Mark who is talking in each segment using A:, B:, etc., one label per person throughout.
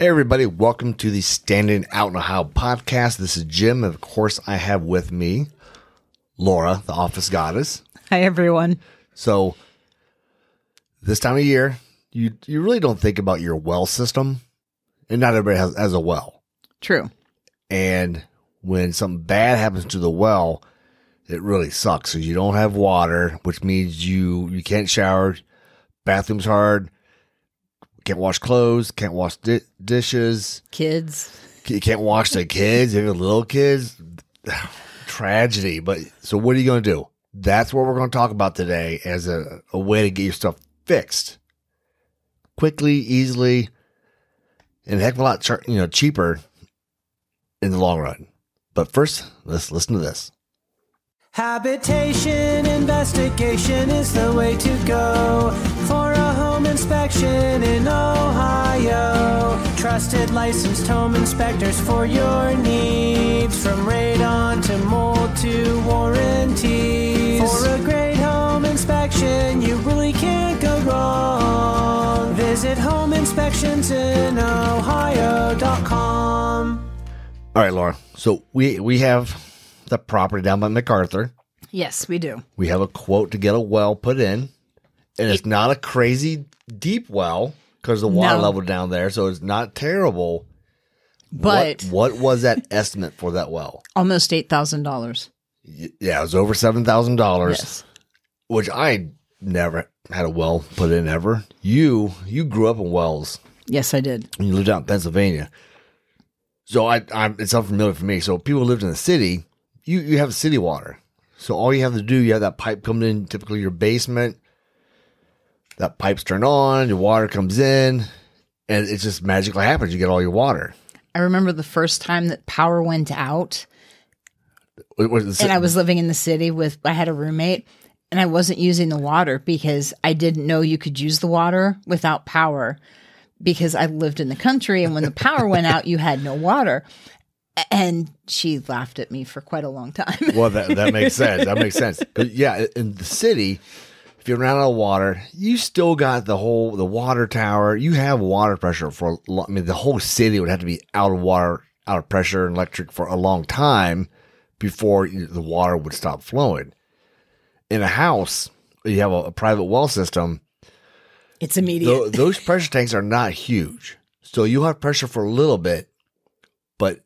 A: Hey everybody, welcome to the Standing Out in Ohio podcast. This is Jim, and of course I have with me Laura, the office goddess.
B: Hi, everyone.
A: So this time of year, you you really don't think about your well system, and not everybody has, has a well.
B: True.
A: And when something bad happens to the well, it really sucks. So you don't have water, which means you you can't shower, bathroom's hard, can't wash clothes, can't wash di- dishes,
B: Kids.
A: you can't wash the kids, even little kids. Tragedy. But so what are you going to do? That's what we're going to talk about today as a, a way to get your stuff fixed quickly, easily, and a heck of a lot char- you know cheaper in the long run. But first, let's listen to this.
C: Habitation investigation is the way to go for a home inspection in Ohio. Trusted licensed home inspectors for your needs from radon to mold to warranties. For a great home inspection, you really can't go wrong. Visit homeinspectionsinohio.com.
A: All right, Laura. So we we have the property down by McArthur.
B: Yes, we do.
A: We have a quote to get a well put in, and it's not a crazy deep well because the water
B: No.
A: level down there, so it's not terrible.
B: But
A: what, what was that estimate for that well?
B: almost $8,000.
A: Yeah, it was over seven thousand dollars,
B: Yes.
A: which I never had a well put in ever. You you grew up in wells
B: Yes, I did.
A: and you lived out in Pennsylvania, so I I'm, it's unfamiliar for me. So people lived in the city, you you have city water. So all you have to do, you have that pipe coming in, typically your basement. That pipe's turned on, your water comes in, and it just magically happens. You get all your water.
B: I remember the first time that power went out
A: It was-
B: and I was living in the city with, I had a roommate and I wasn't using the water because I didn't know you could use the water without power because I lived in the country and when the power went out, you had no water. And she laughed at me for quite a long time.
A: Well, that, that makes sense. That makes sense. But yeah, in the city, if you're out of water, you still got the whole the water tower. You have water pressure for. I mean, the whole city would have to be out of water, out of pressure and electric for a long time before the water would stop flowing. In a house, you have a, a private well system.
B: it's immediate.
A: Tho- those pressure tanks are not huge, so you have pressure for a little bit, but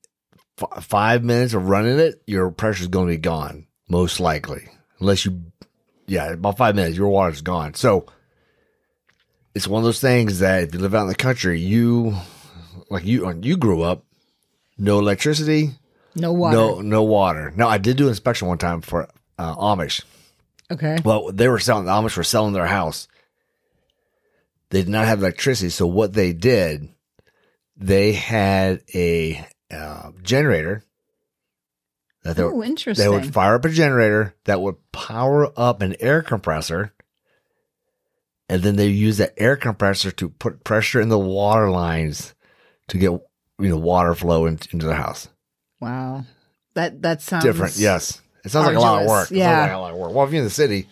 A: f- five minutes of running it, your pressure is going to be gone, most likely, unless you, yeah, about five minutes, your water's gone. So it's one of those things that if you live out in the country, you, like you, you grew up, no electricity,
B: no water.
A: no no water. Now I did do an inspection one time for uh, Amish.
B: Okay.
A: Well, they were selling the Amish were selling their house. They did not have electricity, so what they did, they had a uh, generator that oh, they,
B: Oh,
A: would,
B: interesting.
A: they would fire up a generator that would power up an air compressor, and then they use that air compressor to put pressure in the water lines to get you know water flow in, into the house.
B: Wow. That that sounds
A: different. Yes, it sounds like a lot of
B: arduous,
A: work.
B: Yeah.
A: like a lot of work. Well, if you're in the city,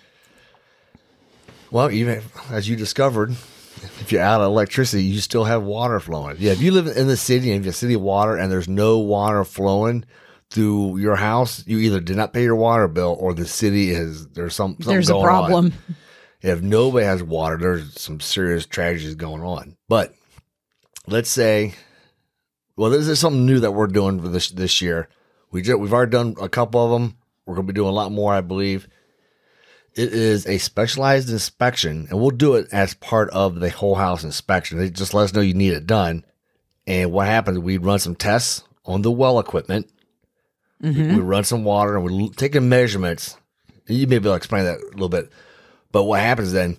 A: well, even as you discovered, if you're out of electricity, you still have water flowing. Yeah, if you live in the city and you have city water and there's no water flowing through your house, you either did not pay your water bill or the city is there's some something
B: There's a problem.
A: On. If nobody has water, there's some serious tragedies going on. But let's say, well, this is something new that we're doing for this this year. We just, we've already done a couple of them. We're going to be doing a lot more, I believe. It is a specialized inspection, and we'll do it as part of the whole house inspection. They just let us know you need it done. And what happens? We run some tests on the well equipment. Mm-hmm. We run some water and we're taking measurements. You may be able to explain that a little bit. But what happens then,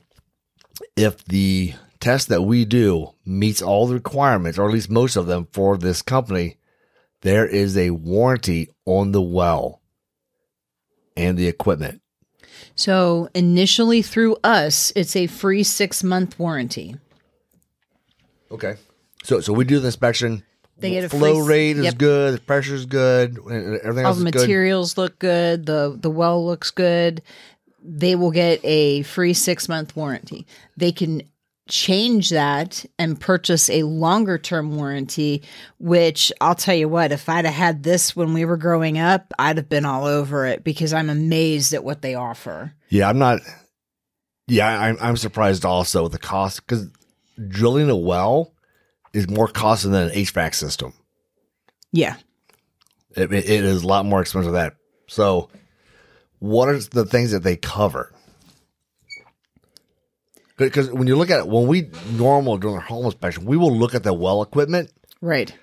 A: if the test that we do meets all the requirements, or at least most of them for this company, there is a warranty on the well and the equipment.
B: So initially through us, it's a free six month warranty.
A: Okay. So so we do the inspection.
B: They get a
A: flow
B: free-
A: rate is
B: yep.
A: good, the pressure is good, everything
B: All
A: else
B: the
A: is good.
B: materials look good. The the well looks good. They will get a free six month warranty. They can change that and purchase a longer term warranty, which I'll tell you what, if I'd have had this when we were growing up, I'd have been all over it because I'm amazed at what they offer.
A: Yeah, I'm not. Yeah, I'm I'm surprised also with the cost because drilling a well is more costly than an HVAC system.
B: Yeah.
A: It, it is a lot more expensive than that. So, what are the things that they cover? Because when you look at it, when we normal during our home inspection, we will look at the well equipment.
B: Right.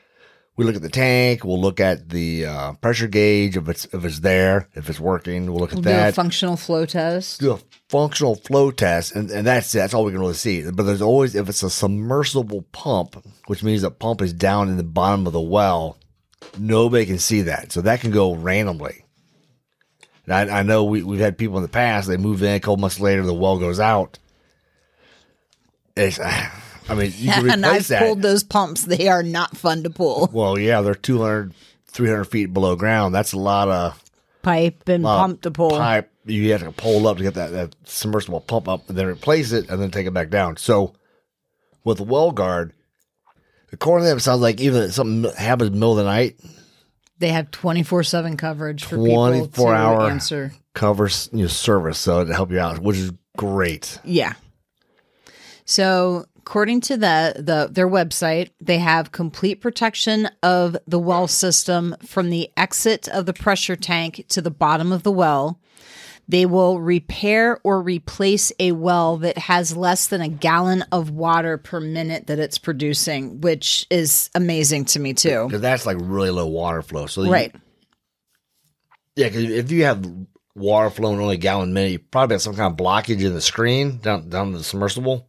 A: We look at the tank. We'll look at the uh, pressure gauge if it's if it's there, if it's working. We'll look at
B: We'll do a
A: that.
B: functional flow test.
A: do a functional flow test, and, and that's. That's all we can really see. But there's always, if it's a submersible pump, which means the pump is down in the bottom of the well, nobody can see that. So that can go randomly. And I, I know we, we've had people in the past, they move in, a couple months later, the well goes out. It's, I mean, you can
B: and
A: replace
B: I've
A: that.
B: pulled those pumps. They are not fun to pull.
A: well, yeah, they're 200, 300 feet below ground. That's a lot of
B: Pipe and pump to pull.
A: pipe. You have to pull up to get that, that submersible pump up, and then replace it, and then take it back down. So, with well guard, according to them, it sounds like even if something happens in the middle of the night,
B: They have 24 7 coverage for people
A: 24
B: to
A: hour
B: answer.
A: covers you know, service, so to help you out, which is great.
B: Yeah. So, according to the, the their website, they have complete protection of the well system from the exit of the pressure tank to the bottom of the well. They will repair or replace a well that has less than a gallon of water per minute that it's producing, which is amazing to me too.
A: Because that's like really low water flow. So you-
B: Right.
A: yeah. Because if you have water flowing only a gallon minute, you probably have some kind of blockage in the screen down down the submersible.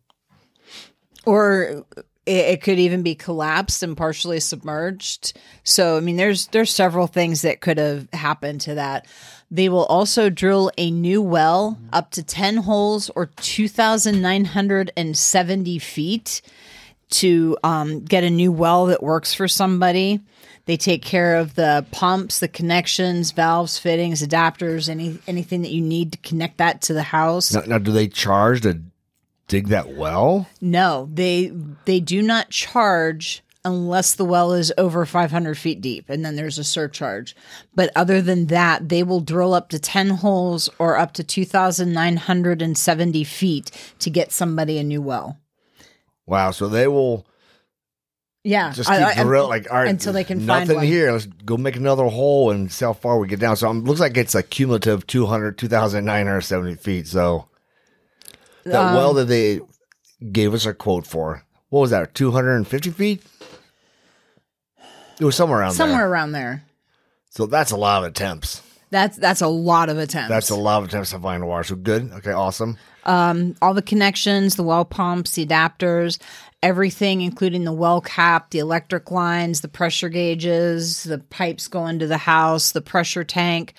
B: Or it, could even be collapsed and partially submerged. So, I mean, there's there's several things that could have happened to that. They will also drill a new well up to ten holes or two thousand nine hundred and seventy feet to um, get a new well that works for somebody. They take care of the pumps, the connections, valves, fittings, adapters, any anything that you need to connect that to the house.
A: Now, now do they charge to dig that well?
B: No, they they do not charge unless the well is over 500 feet deep, and then there's a surcharge. But other than that, they will drill up to 10 holes or up to 2,970 feet to get somebody a new well.
A: Wow. So they will
B: Yeah,
A: just keep drill like all right,
B: until they can
A: nothing
B: find one.
A: here. Let's go make another hole and see how far we get down. So it looks like it's a cumulative 200, 2,970 feet. So that
B: Um,
A: well that they gave us a quote for, what was that? Two hundred and fifty feet. It was somewhere around
B: somewhere
A: there.
B: around there.
A: So that's a lot of attempts.
B: That's that's a lot of attempts.
A: That's a lot of attempts to find water. So good. Okay, awesome.
B: Um, all the connections, the well pumps, the adapters, everything, including the well cap, the electric lines, the pressure gauges, the pipes going to the house, the pressure tank.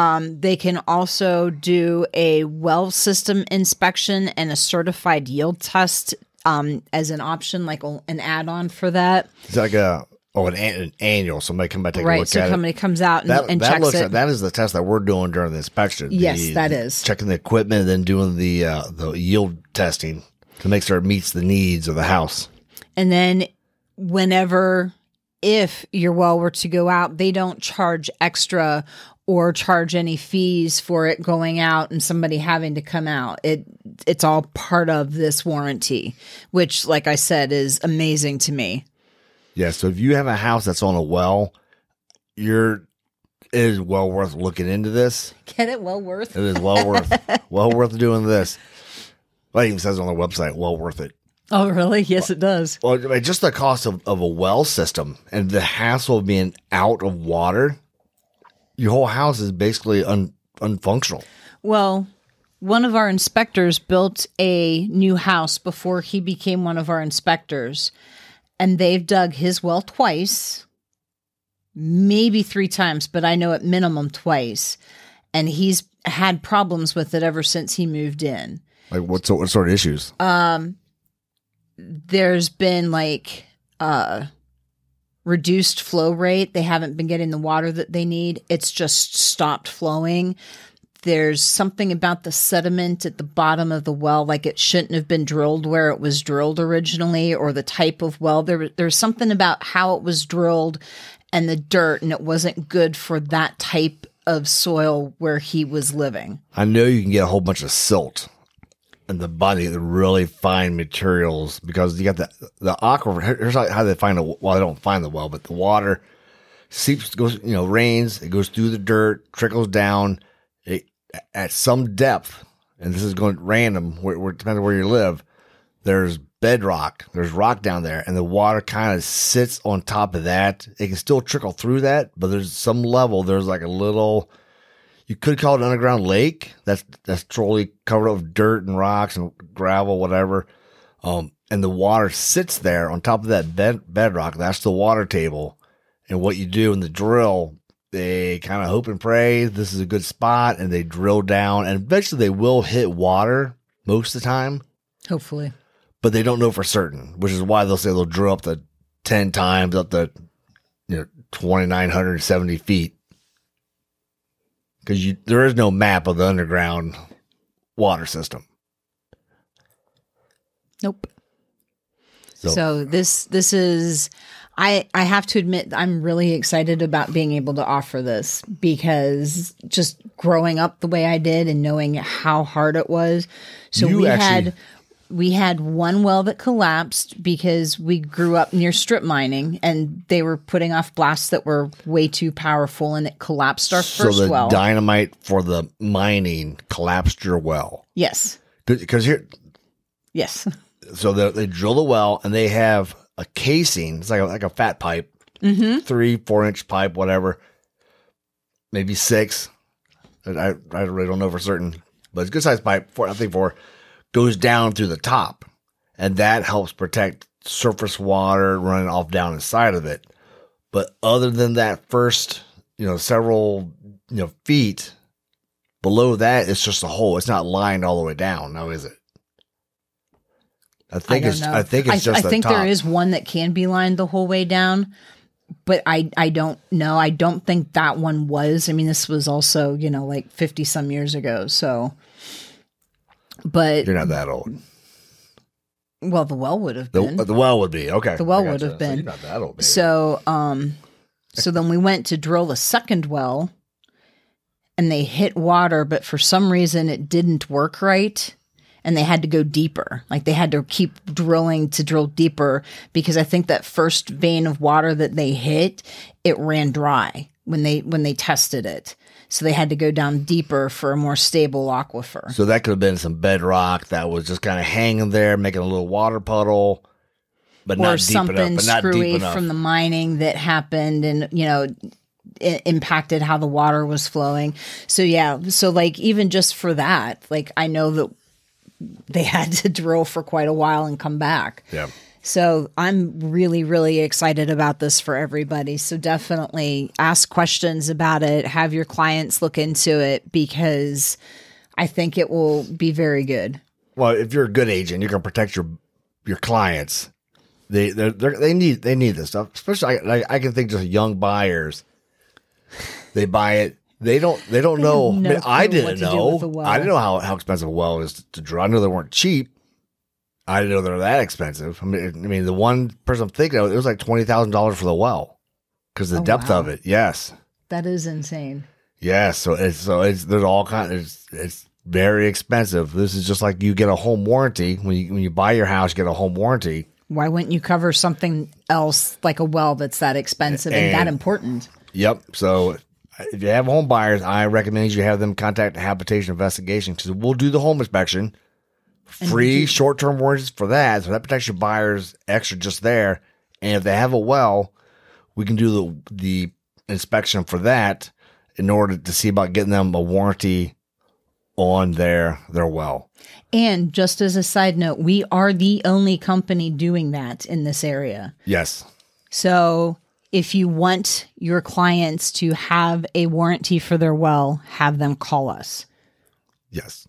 B: Um, they can also do a well system inspection and a certified yield test um, as an option, like an add on for that.
A: It's like a oh an, an an annual. Somebody come by take a look
B: So
A: at it.
B: somebody comes out and,
A: That,
B: and
A: that
B: checks
A: looks
B: it.
A: at, that is the test that we're doing during the inspection.
B: Yes,
A: The-
B: that is.
A: checking the equipment and then doing the uh, the yield testing to make sure it meets the needs of the house.
B: And then whenever if your well were to go out, they don't charge extra or charge any fees for it going out and somebody having to come out. It it's all part of this warranty, which like I said is amazing to me.
A: Yeah, so if you have a house that's on a well, you're it is well worth looking into this.
B: Get it well worth.
A: It is well worth well worth doing this. Well, it even says on the website, well worth it.
B: Oh really? Yes it does.
A: Well, just the cost of, of a well system and the hassle of being out of water, your whole house is basically un, unfunctional.
B: Well, one of our inspectors built a new house before he became one of our inspectors, and they've dug his well twice, maybe three times, but I know at minimum twice. And he's had problems with it ever since he moved in.
A: Like what sort, what sort of issues?
B: Um, there's been like uh reduced flow rate. They haven't been getting the water that they need. It's just stopped flowing. There's something about the sediment at the bottom of the well like it shouldn't have been drilled where it was drilled originally or the type of well. There there's something about how it was drilled and the dirt and it wasn't good for that type of soil where he was living.
A: I know you can get a whole bunch of silt the body, the really fine materials, because you got the the aquifer. Here's how they find a well, they don't find the well, but the water seeps goes, you know, rains. It goes through the dirt, trickles down. It at some depth, and this is going random. Where, where depending where you live, there's bedrock. There's rock down there, and the water kind of sits on top of that. It can still trickle through that, but there's some level. There's like a little you could call it an underground lake. That's that's totally covered up with dirt and rocks and gravel, whatever. Um, and the water sits there on top of that bed, bedrock. That's the water table. And what you do in the drill, they kind of hope and pray this is a good spot, and they drill down, and eventually they will hit water most of the time,
B: hopefully
A: but they don't know for certain, which is why they'll say they'll drill up to ten times up to you know twenty nine hundred seventy feet because you there is no map of the underground water system.
B: Nope.
A: So-
B: So, this this is I I have to admit I'm really excited about being able to offer this because just growing up the way I did and knowing how hard it was. So we
A: actually-
B: had we had one well that collapsed because we grew up near strip mining and they were putting off blasts that were way too powerful and it collapsed our
A: So
B: first
A: the
B: well.
A: dynamite for the mining collapsed your well
B: yes.
A: because here,
B: Yes.
A: so they, they drill the well and they have a casing. It's like a, like a fat pipe, mm-hmm. three four inch pipe, whatever, maybe six. I I really don't know for certain, but it's a good size pipe. Four, I think four goes down through the top, and that helps protect surface water running off down inside of it. But other than that first, you know, several you know feet below that, it's just a hole. It's not lined all the way down. Now is it? I think
B: don't
A: it's.
B: know.
A: I think it's just.
B: I,
A: the
B: think
A: top.
B: there is one that can be lined the whole way down, but I I don't know. I don't think that one was. I mean, this was also you know like fifty some years ago. So, but
A: You're not that old.
B: well, the well would have been.
A: the well would be okay.
B: The well
A: I
B: would have
A: So
B: been.
A: you're not that old. Baby.
B: So, um, so then we went to drill a second well, and they hit water, but for some reason it didn't work right, and they had to go deeper. Like they had to keep drilling to drill deeper because I think that first vein of water that they hit, it ran dry when they when they tested it. So they had to go down deeper for a more stable aquifer.
A: So that could have been some bedrock that was just kind of hanging there, making a little water puddle, but
B: or
A: not deep
B: something
A: enough. But not deep
B: screwy
A: enough.
B: from the mining that happened and you know impacted how the water was flowing so yeah so like even just for that like i know that they had to drill for quite a while and come back
A: yeah.
B: So i'm really really excited about this for everybody so definitely ask questions about it have your clients look into it because i think it will be very good
A: Well, if you're a good agent, you're gonna protect your your clients. They they're, they're, they need they need this stuff. Especially I, I, I can think just young buyers. They buy it. They don't. They don't know.
B: no
A: I, mean, I didn't
B: to
A: know.
B: well.
A: I didn't know how, how expensive a well is to drill. I know they weren't cheap. I didn't know they were that expensive. I mean, I mean, the one person I'm thinking of, it was like twenty thousand dollars for the well because the
B: Oh,
A: depth
B: wow.
A: of it. Yes,
B: that is insane
A: yes. So it's so it's there's all kind. It's it's very expensive. This is just like you get a home warranty when you when you buy your house, you get a home warranty.
B: Why wouldn't you cover something else like a well that's that expensive and, that important?
A: Yep. So uh, if you have home buyers, I recommend you have them contact the habitation investigation because we'll do the home inspection. Free short term warranties for that. So that protects your buyers extra just there. And if they have a well, we can do the the inspection for that in order to see about getting them a warranty on their their well.
B: And just as a side note, we are the only company doing that in this area.
A: Yes.
B: So if you want your clients to have a warranty for their well, have them call us.
A: Yes.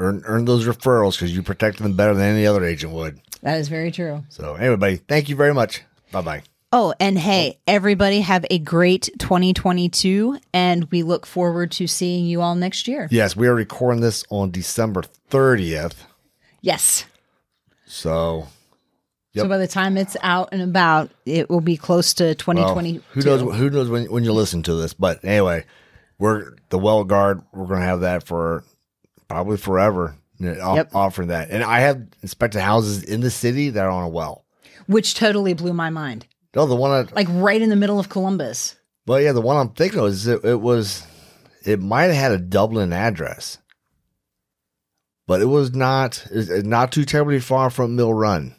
A: Earn earn those referrals because you protect them better than any other agent would.
B: That is very true.
A: So, anyway, thank you very much. Bye bye.
B: Oh, and hey, everybody have a great 2022, and we look forward to seeing you all next year.
A: Yes, we are recording this on December 30th.
B: Yes.
A: So,
B: So by the time it's out and about, it will be close to
A: well, who knows? Who knows when, when you listen to this? But anyway, we're the well guard. We're going to have that for probably forever. you know, off-
B: Yep.
A: Offering that, and I have inspected houses in the city that are on a well.
B: Which totally blew my mind.
A: No, the one I,
B: Like right in the middle of Columbus.
A: Well, yeah, the one I'm thinking of is it, it was, it might have had a Dublin address, but it was not, it's not too terribly far from Mill Run.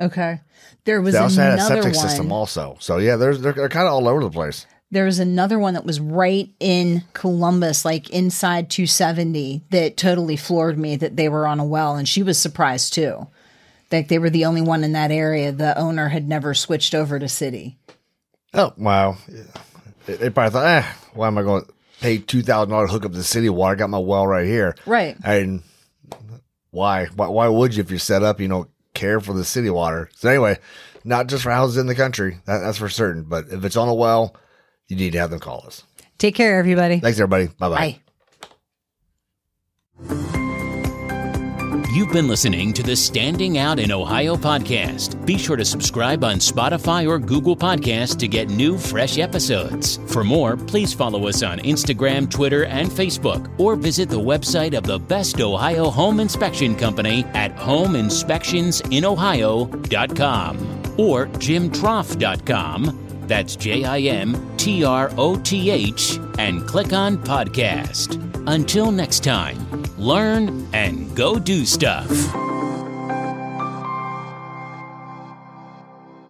B: Okay. There was
A: They also had a septic
B: one.
A: system also. So yeah, there's they're, they're kind of all over the place.
B: There was another one that was right in Columbus, like inside 270, that totally floored me that they were on a well, and she was surprised too. Like they were the only one in that area. The owner had never switched over to city.
A: Oh wow, they, probably thought, eh, why am I going to pay two thousand dollars to hook up the city water? I got my well right here.
B: Right.
A: And why? why? Why would you if you're set up? You don't care for the city water. So anyway, not just for houses in the country. That, that's for certain. But if it's on a well, you need to have them call us.
B: Take care, everybody.
A: Thanks, everybody. Bye bye.
B: Bye.
D: You've been listening to the Standing Out in Ohio podcast. Be sure to subscribe on Spotify or Google Podcasts to get new, fresh episodes. For more, please follow us on Instagram, Twitter, and Facebook, or visit the website of the best Ohio home inspection company at homeinspectionsinohio.com or jimtroth.com. That's J I M T R O T H, and click on podcast. Until next time, learn and go do stuff.